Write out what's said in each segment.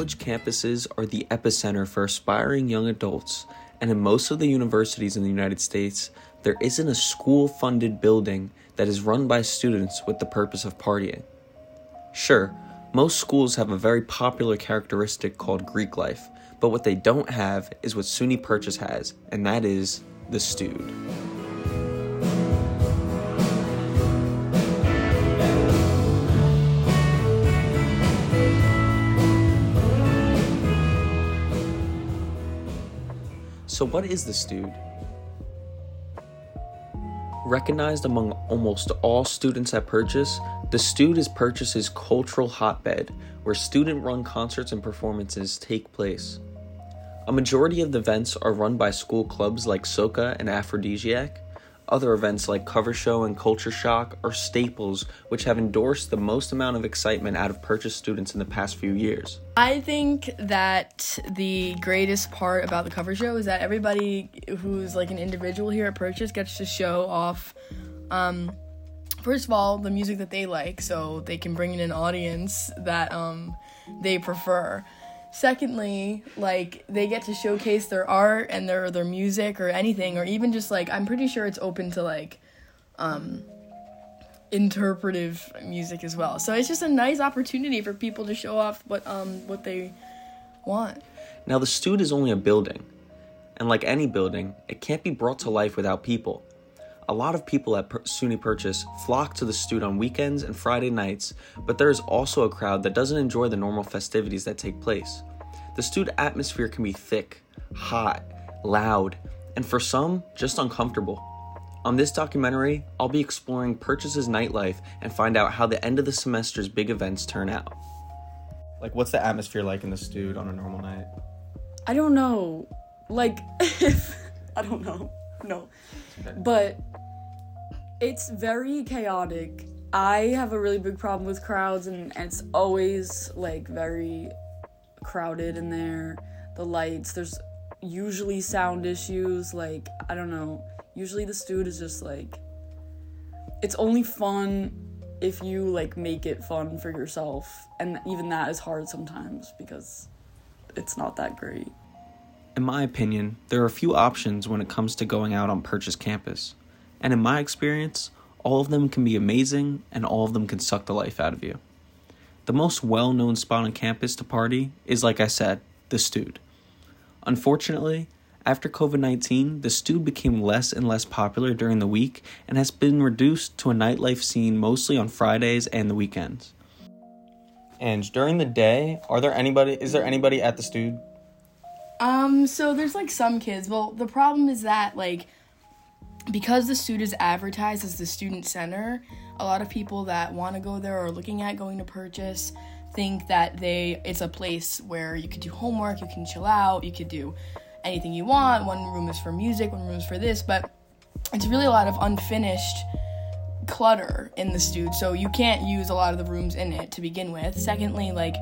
college campuses are the epicenter for aspiring young adults, and in most of the universities in the United States, there isn't a school funded building that is run by students with the purpose of partying. Sure, most schools have a very popular characteristic called Greek life, but what they don't have is what SUNY Purchase has, and that is the Stood. So, what is the Stood? Recognized among almost all students at Purchase, the Stood is Purchase's cultural hotbed where student run concerts and performances take place. A majority of the events are run by school clubs like Soka and Aphrodisiac, other events like Cover Show and Culture Shock are staples which have endorsed the most amount of excitement out of purchase students in the past few years. I think that the greatest part about the cover show is that everybody who's like an individual here at Purchase gets to show off, um, first of all, the music that they like, so they can bring in an audience that um, they prefer secondly like they get to showcase their art and their their music or anything or even just like i'm pretty sure it's open to like um interpretive music as well. So it's just a nice opportunity for people to show off what um what they want. Now the Stood is only a building. And like any building it can't be brought to life without people a lot of people at SUNY Purchase flock to the Stood on weekends and Friday nights, but there is also a crowd that doesn't enjoy the normal festivities that take place. The Stood atmosphere can be thick, hot, loud, and for some, just uncomfortable. On this documentary, I'll be exploring Purchase's nightlife and find out how the end of the semester's big events turn out. Like, what's the atmosphere like in the Stood on a normal night? I don't know. Like, I don't know. No. But it's very chaotic. I have a really big problem with crowds, and, and it's always like very crowded in there. The lights, there's usually sound issues. Like, I don't know. Usually the Stood is just like, it's only fun if you like make it fun for yourself. And even that is hard sometimes because it's not that great. In my opinion, there are a few options when it comes to going out on Purchase campus and in my experience, all of them can be amazing and all of them can suck the life out of you. The most well known spot on campus to party is, like I said, the Stood. Unfortunately, after COVID 19, the Stood became less and less popular during the week and has been reduced to a nightlife scene mostly on Fridays and the weekends. And during the day, are there anybody is there anybody at the Stood? Um, so there's like some kids. Well, the problem is that like because the Stood is advertised as the student center, a lot of people that want to go there or looking at going to purchase think that they it's a place where you could do homework, you can chill out, you could do anything you want. One room is for music, one room is for this, but it's really a lot of unfinished clutter in the Stood, so you can't use a lot of the rooms in it to begin with. Secondly, like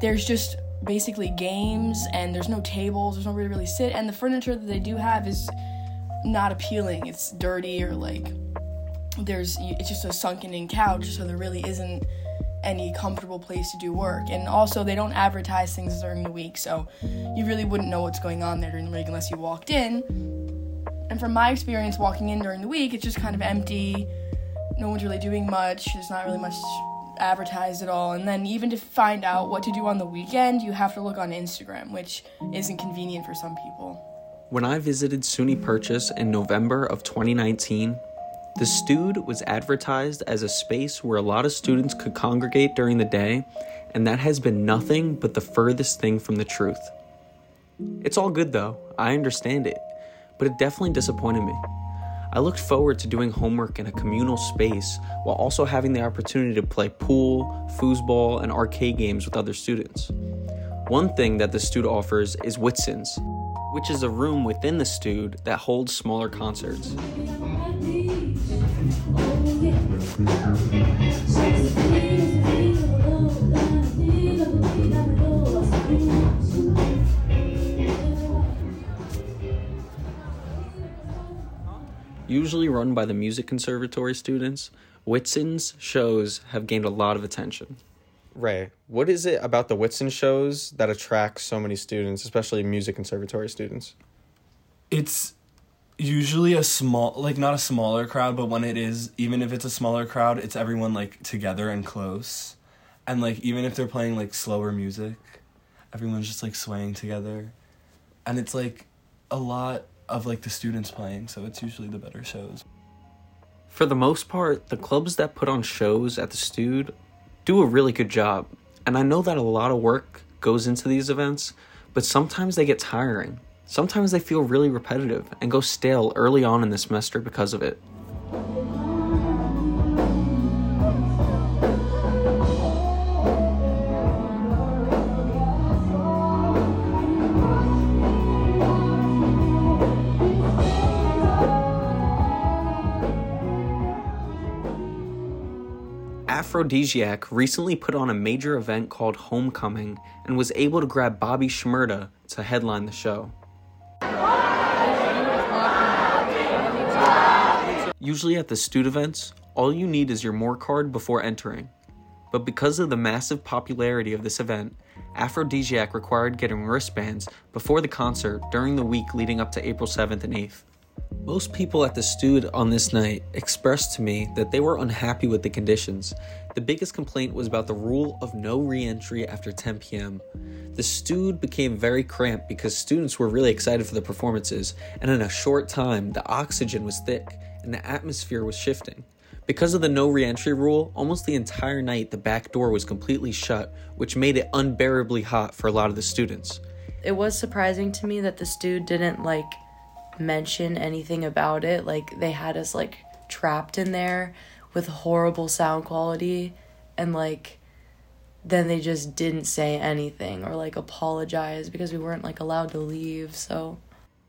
there's just basically games and there's no tables, there's nowhere to really sit, and the furniture that they do have is not appealing. It's dirty or like there's it's just a sunken in couch, so there really isn't any comfortable place to do work. And also, they don't advertise things during the week, so you really wouldn't know what's going on there during the week unless you walked in. And from my experience walking in during the week, it's just kind of empty. No one's really doing much. There's not really much advertised at all. And then even to find out what to do on the weekend, you have to look on Instagram, which isn't convenient for some people. When I visited SUNY Purchase in November of 2019, the Stood was advertised as a space where a lot of students could congregate during the day, and that has been nothing but the furthest thing from the truth. It's all good though, I understand it, but it definitely disappointed me. I looked forward to doing homework in a communal space while also having the opportunity to play pool, foosball, and arcade games with other students. One thing that the Stood offers is Whitson's, which is a room within the Stood that holds smaller concerts. Usually run by the music conservatory students, Whitson's shows have gained a lot of attention. Ray, what is it about the Whitson shows that attracts so many students, especially music conservatory students? It's usually a small like not a smaller crowd, but when it is, even if it's a smaller crowd, it's everyone like together and close. And like even if they're playing like slower music, everyone's just like swaying together. And it's like a lot of like the students playing, so it's usually the better shows. For the most part, the clubs that put on shows at the Stood do a really good job. And I know that a lot of work goes into these events, but sometimes they get tiring. Sometimes they feel really repetitive and go stale early on in the semester because of it. Aphrodisiac recently put on a major event called Homecoming and was able to grab Bobby Shmurda to headline the show. Usually at the Stood events, all you need is your more card before entering. But because of the massive popularity of this event, Aphrodisiac required getting wristbands before the concert during the week leading up to April 7th and 8th. Most people at the Stood on this night expressed to me that they were unhappy with the conditions. The biggest complaint was about the rule of no re entry after 10 p.m. The Stood became very cramped because students were really excited for the performances, and in a short time, the oxygen was thick and the atmosphere was shifting. Because of the no re entry rule, almost the entire night the back door was completely shut, which made it unbearably hot for a lot of the students. It was surprising to me that the Stood didn't like mention anything about it. Like they had us like trapped in there with horrible sound quality and like then they just didn't say anything or like apologize because we weren't like allowed to leave. So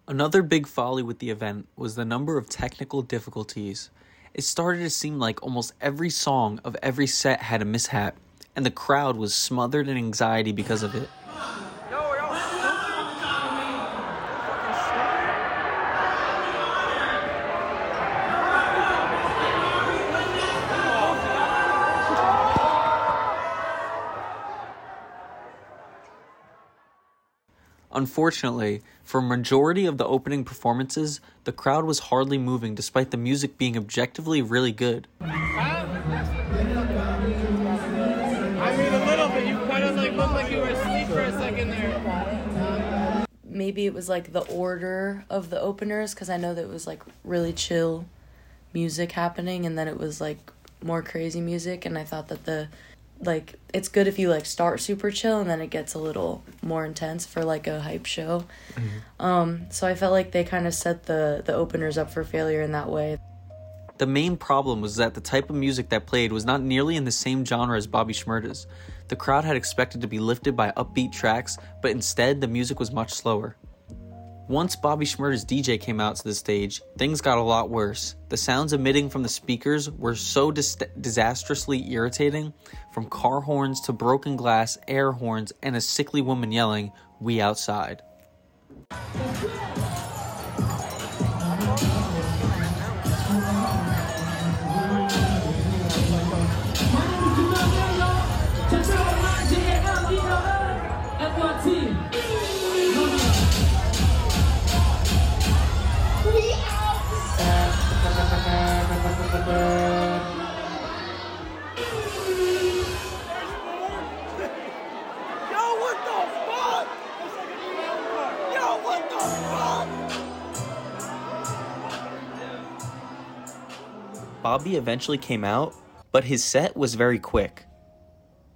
Another big folly with the event was the number of technical difficulties. It started to seem like almost every song of every set had a mishap, and the crowd was smothered in anxiety because of it. Unfortunately, for a majority of the opening performances, the crowd was hardly moving despite the music being objectively really good. I mean, a little bit. You kind of like looked like you were asleep for a second there. maybe it was like the order of the openers because I know that it was like really chill music happening and then it was like more crazy music and I thought that the like it's good if you like start super chill and then it gets a little more intense for like a hype show. Um so I felt like they kind of set the the openers up for failure in that way. The main problem was that the type of music that played was not nearly in the same genre as Bobby Shmurda's. The crowd had expected to be lifted by upbeat tracks, but instead the music was much slower. Once Bobby Shmurda's DJ came out to the stage, things got a lot worse. The sounds emitting from the speakers were so dis- disastrously irritating, from car horns to broken glass, air horns, and a sickly woman yelling, We outside. Fuck? Bobby eventually came out, but his set was very quick.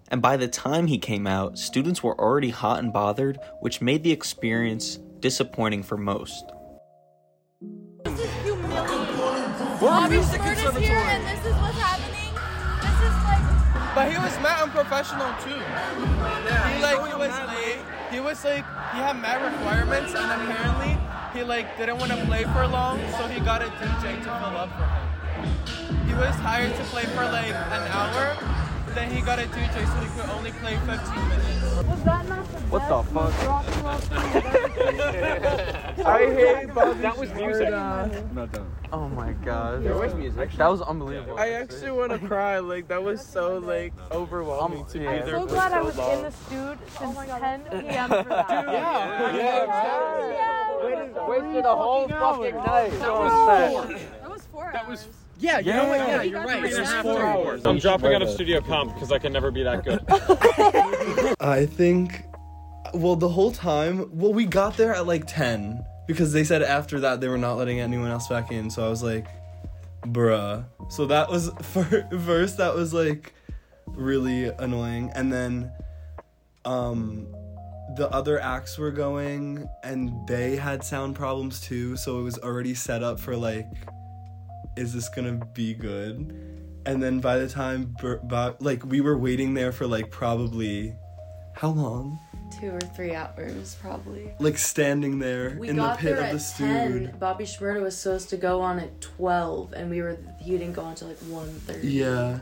And by the time he came out, students were already hot and bothered, which made the experience disappointing for most. Bobby Shmurda's here and this is what's happening. This is like But he was mad unprofessional too. He like he was late. He was like he had mad requirements and apparently he like didn't want to play for long, so he got a DJ to fill up for him. He was hired to play for like an hour, then he got a DJ so he could only play 15 minutes. Was that not the What the fuck? I hate Bobby That was music. Uh, oh my god. There was music. That was unbelievable. I actually want to cry. Like that was so like overwhelming to me. yeah. there so for glad I was long. in the Stood since 10 p.m. for that. Yeah, yeah, Wasted, wasted a whole fucking night. That was four That was. Yeah. You know what? Yeah, you you're right. were It four hours. I'm dropping out of studio comp because I can never be that good. I think, well, the whole time, well, we got there at like 10 because they said after that they were not letting anyone else back in. So I was like, bruh. So that was, for, first, that was like really annoying. And then, um, the other acts were going and they had sound problems too. So it was already set up for like, is this gonna be good? And then by the time, Bob, like, we were waiting there for like probably how long? Two or three hours, probably. Like standing there We in the pit of the 10. Bobby Shmurda was supposed to go on at 12, and we were he didn't go on until like 1.30. Yeah.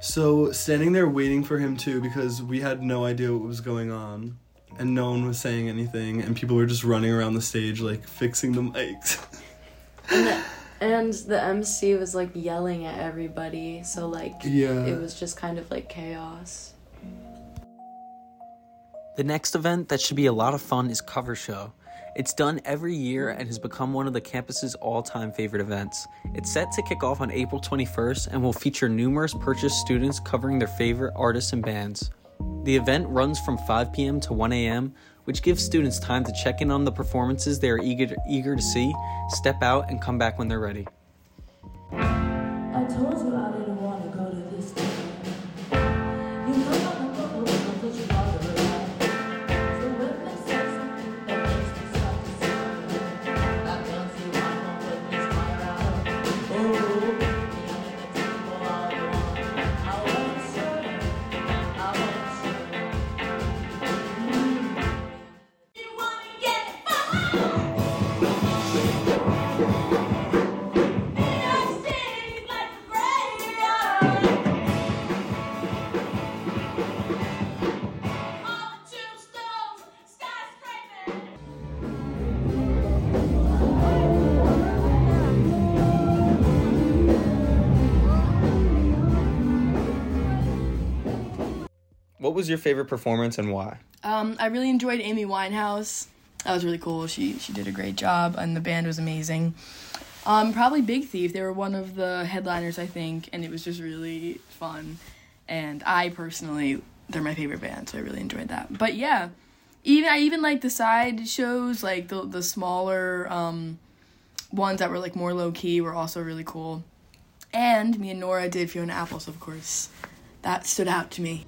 So standing there waiting for him too because we had no idea what was going on. And no one was saying anything and people were just running around the stage like fixing the mics. And the, and the MC was like yelling at everybody, so like Yeah. it was just kind of like chaos. The next event that should be a lot of fun is Cover Show. It's done every year and has become one of the campus's all time favorite events. It's set to kick off on April 21st and will feature numerous purchase students covering their favorite artists and bands. The event runs from 5 p.m. to 1 a.m., which gives students time to check in on the performances they are eager, eager to see, step out, and come back when they're ready. What was your favorite performance and why? Um, I really enjoyed Amy Winehouse. That was really cool. She she did a great job, and the band was amazing. Um, probably Big Thief. They were one of the headliners, I think, and it was just really fun. And I personally, they're my favorite band, so I really enjoyed that. But yeah, even I even like the side shows, like the the smaller um, ones that were like more low key, were also really cool. And me and Nora did Fiona Apple, so of course, that stood out to me.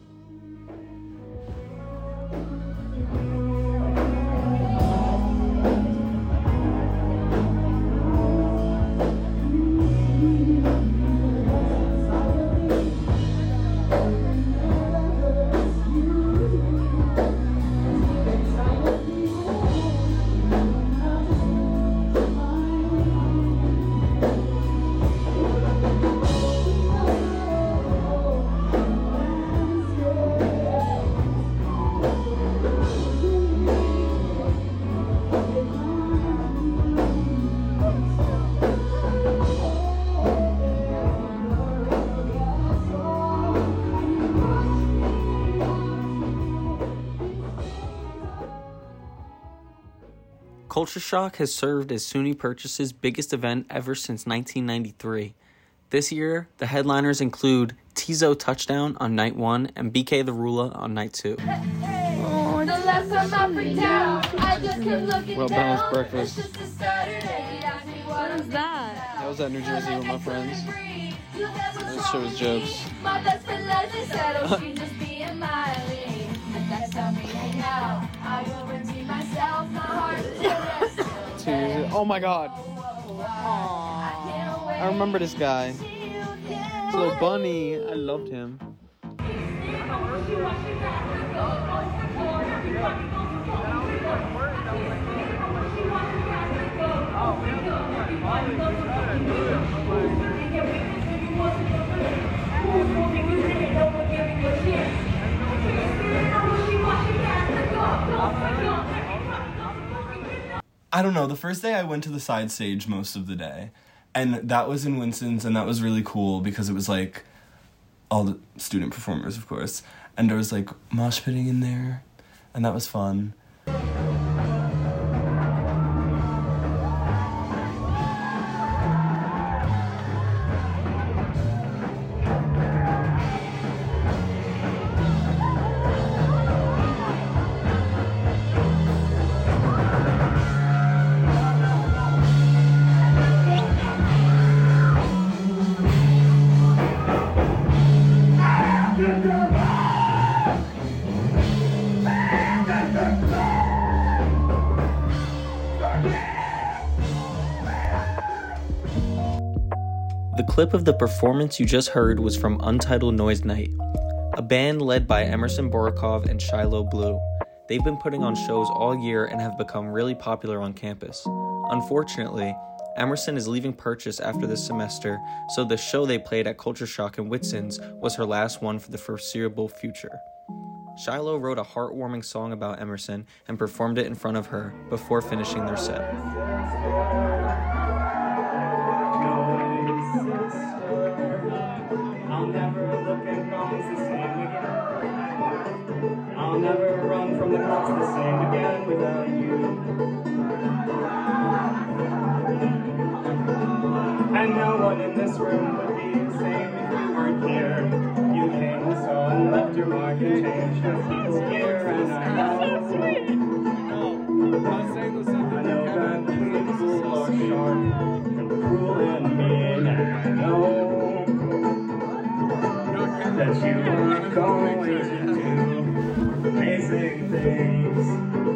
Culture Shock has served as SUNY Purchase's biggest event ever since 1993. This year, the headliners include Teezo Touchdown on night one and BKTHERULA on night two. The last time I freaked out, I just kept looking Well down. balanced breakfast. It's just a Saturday. Ask me that? Was at New Jersey with my friends. This shit was jokes. My best friend Leslie said, oh, she just being Miley. And that's how we hang out. I will redeem myself. My heart is a rest. Two- Oh my god. I remember this guy. This little bunny. I loved him. I don't know. The first day I went to the side stage most of the day, and that was in Whitson's, and that was really cool because it was like all the student performers, of course, and there was like mosh pitting in there, and that was fun. Clip of the performance you just heard was from Untitled Noise Night, a band led by Emerson Borikov and Shiloh Blue. They've been putting on shows all year and have become really popular on campus. Unfortunately, Emerson is leaving Purchase after this semester, so the show they played at Culture Shock in Whitson's was her last one for the foreseeable future. Shiloh wrote a heartwarming song about Emerson and performed it in front of her before finishing their set. That you are going to do amazing things.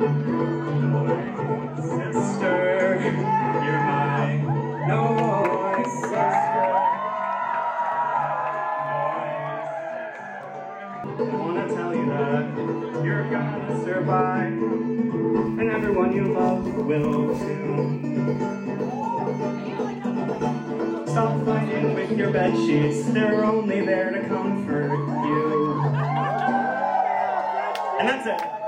Gonna and everyone you love will too. Stop fighting with your bed sheets, they're only there to comfort you. And that's it.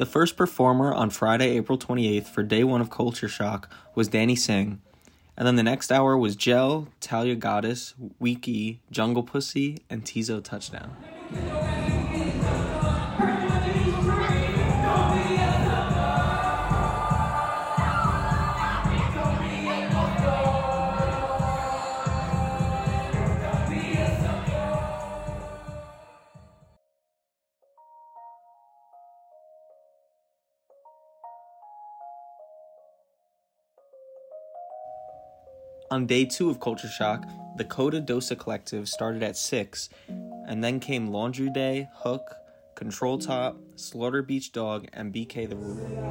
The first performer on Friday, April 28th for day one of Culture Shock was Danny Singh. And then the next hour was Gel, Talia Goddess, Wiki, Jungle Pussy, and Teezo Touchdown. Day two of Culture Shock, the Coda Dosa Collective started at 6, and then came Laundry Day, Hook, Control Top, Slaughter Beach Dog, and BKTHERULA.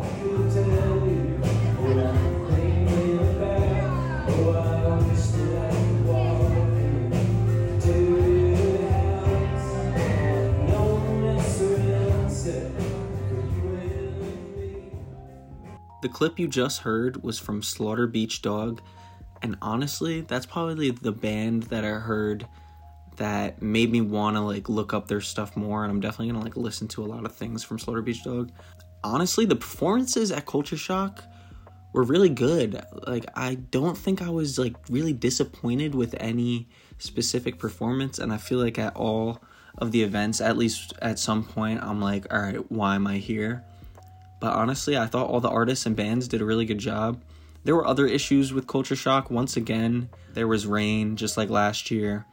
The clip you just heard was from Slaughter Beach Dog, and honestly, that's probably the band that I heard that made me want to like look up their stuff more and I'm definitely going to like listen to a lot of things from Slaughter Beach Dog. Honestly, the performances at Culture Shock were really good. Like I don't think I was like really disappointed with any specific performance and I feel like at all of the events at least at some point I'm like, "All right, why am I here?" But honestly, I thought all the artists and bands did a really good job. There were other issues with Culture Shock. Once again, there was rain, just like last year.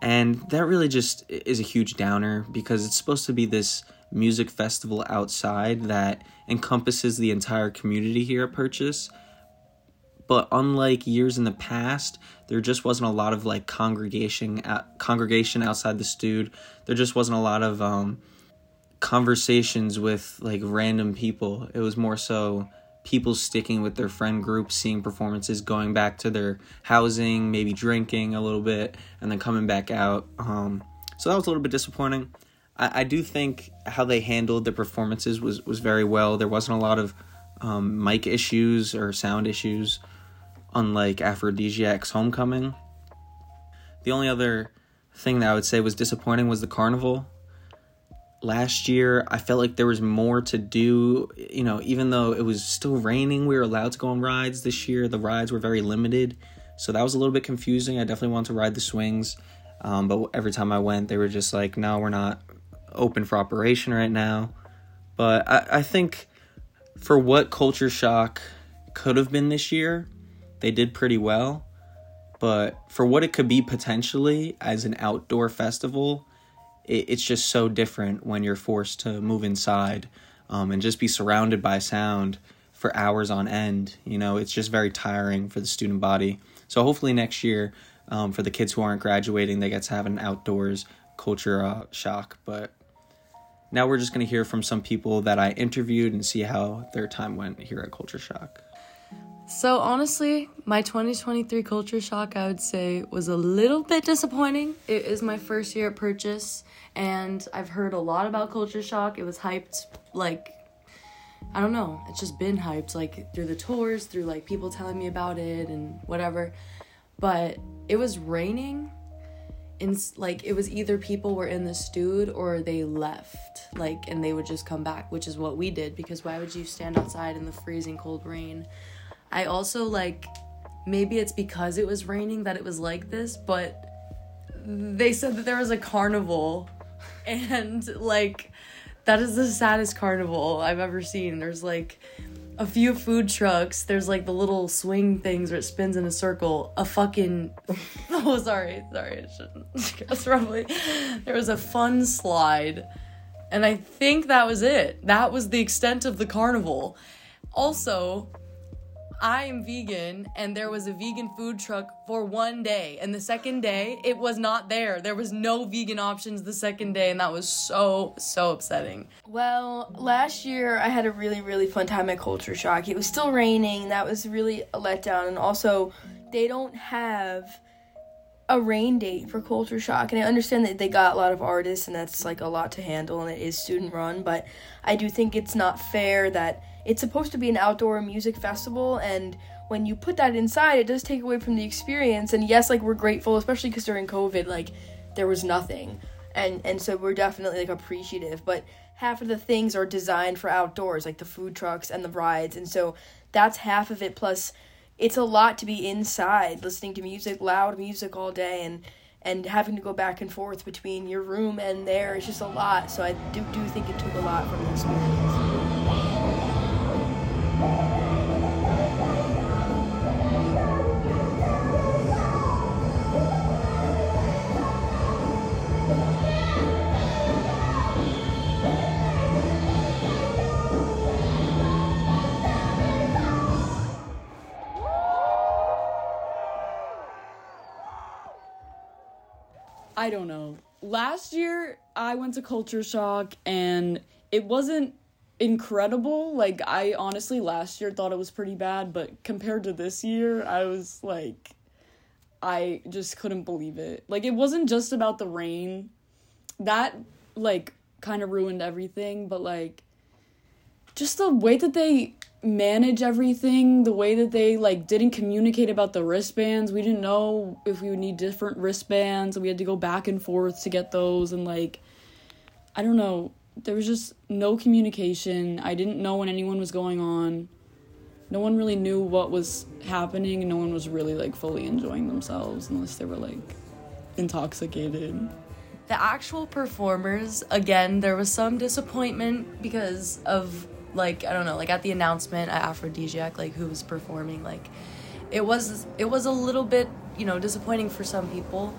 And that really just is a huge downer because it's supposed to be this music festival outside that encompasses the entire community here at Purchase. but unlike years in the past, there just wasn't a lot of like congregation congregation outside the Stood. There just wasn't a lot of um, conversations with like random people. It was more so people sticking with their friend groups, seeing performances, going back to their housing, maybe drinking a little bit, and then coming back out. Um, so that was a little bit disappointing. I, I do think how they handled the performances was was very well. There wasn't a lot of um, mic issues or sound issues, unlike Aphrodisiac's Homecoming. The only other thing that I would say was disappointing was the carnival. Last year, I felt like there was more to do. You know, even though it was still raining, we were allowed to go on rides. This year, the rides were very limited. So that was a little bit confusing. I definitely wanted to ride the swings. Um, but every time I went, they were just like, no, we're not open for operation right now. But I, I think for what Culture Shock could have been this year, they did pretty well. But for what it could be potentially as an outdoor festival, it, it's just so different when you're forced to move inside um, and just be surrounded by sound for hours on end. You know, it's just very tiring for the student body. So hopefully next year, um, for the kids who aren't graduating, they get to have an outdoors culture uh, shock. But now we're just going to hear from some people that I interviewed and see how their time went here at Culture Shock. So honestly, my 2023 culture shock I would say was a little bit disappointing. It is my first year at purchase and I've heard a lot about culture shock. It was hyped like I don't know, it's just been hyped like through the tours, through like people telling me about it and whatever. But it was raining and like it was either people were in the Stood or they left like and they would just come back which is what we did because why would you stand outside in the freezing cold rain I also like maybe it's because it was raining that it was like this, but they said that there was a carnival and like that is the saddest carnival I've ever seen. There's like a few food trucks. There's like the little swing things where it spins in a circle. A fucking oh sorry, sorry, I shouldn't. Probably there was a fun slide, and I think that was it. That was the extent of the carnival. Also, I am vegan and there was a vegan food truck for one day. And the second day, it was not there. There was no vegan options the second day. And that was so, so upsetting. Well, last year I had a really, really fun time at Culture Shock. It was still raining. That was really a letdown. And also, they don't have a rain date for Culture Shock. And I understand that they got a lot of artists and that's like a lot to handle and it is student run. But I do think it's not fair that it's supposed to be an outdoor music festival and when you put that inside it does take away from the experience. And yes like we're grateful especially because during covid like there was nothing. And and so we're definitely like appreciative. But half of the things are designed for outdoors like the food trucks and the rides. And so that's half of it. Plus it's a lot to be inside listening to music loud music all day and and having to go back and forth between your room and there is just a lot. So i do, do think it took a lot from the experience I don't know. Last year, I went to Culture Shock and it wasn't incredible. Like, I honestly last year thought it was pretty bad, but compared to this year, I was like, I just couldn't believe it. Like, it wasn't just about the rain. That, like, kind of ruined everything, but, like, just the way that they manage everything the way that they like didn't communicate about the wristbands. We didn't know if we would need different wristbands we had to go back and forth to get those and like i don't know. There was just no communication. I didn't know when anyone was going on. No one really knew what was happening and no one was really like fully enjoying themselves unless they were like intoxicated. The actual performers again there was some disappointment because of like I don't know, like at the announcement at Aphrodisiac, like who was performing, like it was it was a little bit you know disappointing for some people,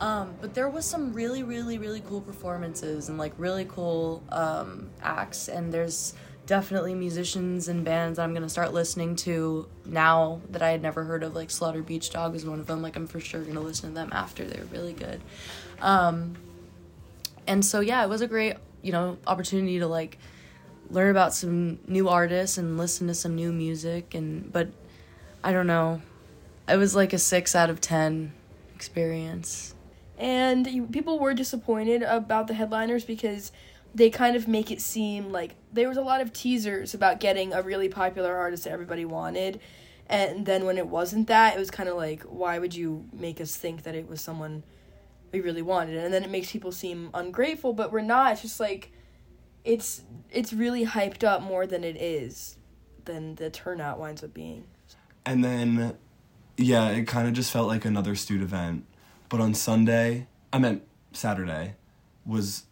um, but there was some really really really cool performances and like really cool um, acts, and there's definitely musicians and bands I'm gonna start listening to now that I had never heard of. Like Slaughter Beach Dog is one of them. Like I'm for sure gonna listen to them after. They're really good. Um, and so yeah, it was a great you know opportunity to like learn about some new artists and listen to some new music. And but I don't know, it was like a six out of ten experience. And you, people were disappointed about the headliners because they kind of make it seem like there was a lot of teasers about getting a really popular artist that everybody wanted. And then when it wasn't that, it was kind of like, why would you make us think that it was someone we really wanted? And then it makes people seem ungrateful, but we're not. It's just like, it's it's really hyped up more than it is, than the turnout winds up being. And then, yeah, it kind of just felt like another student event. But on Sunday, I meant Saturday, was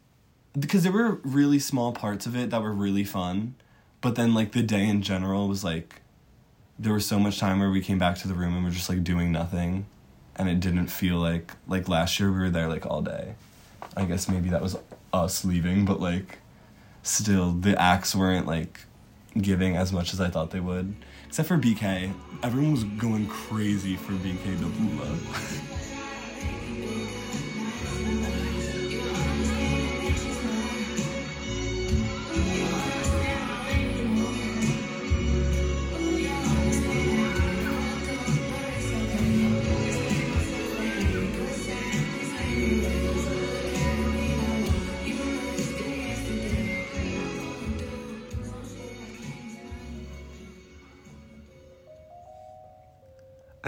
because there were really small parts of it that were really fun. But then, like, the day in general was like, there was so much time where we came back to the room and we're just like doing nothing. And it didn't feel like, like last year we were there like all day. I guess maybe that was us leaving, but like, still, the acts weren't like giving as much as I thought they would. Except for BK. Everyone was going crazy for BKTHERULA. I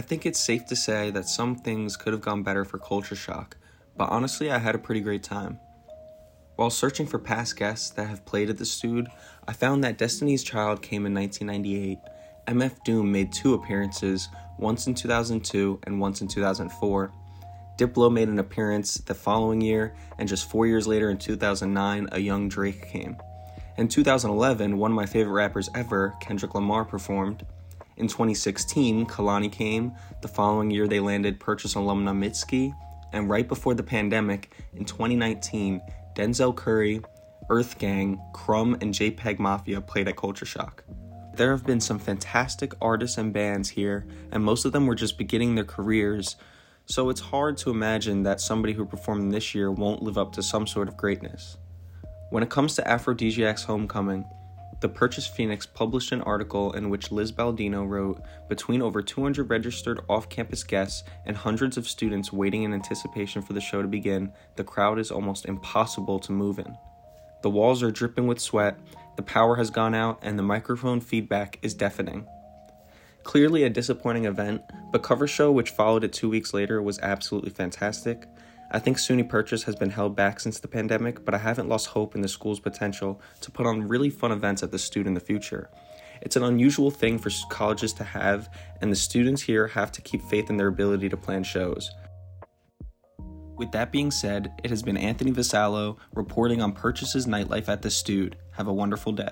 think it's safe to say that some things could have gone better for Culture Shock, but honestly, I had a pretty great time. While searching for past guests that have played at the Stood, I found that Destiny's Child came in 1998. MF Doom made two appearances, once in 2002 and once in 2004. Diplo made an appearance the following year, and just four years later in 2009, a young Drake came. In 2011, one of my favorite rappers ever, Kendrick Lamar, performed. In 2016, Kehlani came. The following year, they landed Purchase alumna Mitski. And right before the pandemic, in 2019, Denzel Curry, Earth Gang, Crumb, and JPEG Mafia played at Culture Shock. There have been some fantastic artists and bands here, and most of them were just beginning their careers, so it's hard to imagine that somebody who performed this year won't live up to some sort of greatness. When it comes to Aphrodisiac's Homecoming, the Purchase Phoenix published an article in which Liz Baldino wrote Between over 200 registered off campus guests and hundreds of students waiting in anticipation for the show to begin, the crowd is almost impossible to move in. The walls are dripping with sweat, the power has gone out, and the microphone feedback is deafening. Clearly a disappointing event, but Cover Show, which followed it two weeks later, was absolutely fantastic. I think SUNY Purchase has been held back since the pandemic, but I haven't lost hope in the school's potential to put on really fun events at the Stood in the future. It's an unusual thing for colleges to have, and the students here have to keep faith in their ability to plan shows. With that being said, it has been Anthony Vassallo reporting on Purchase's nightlife at the Stood. Have a wonderful day.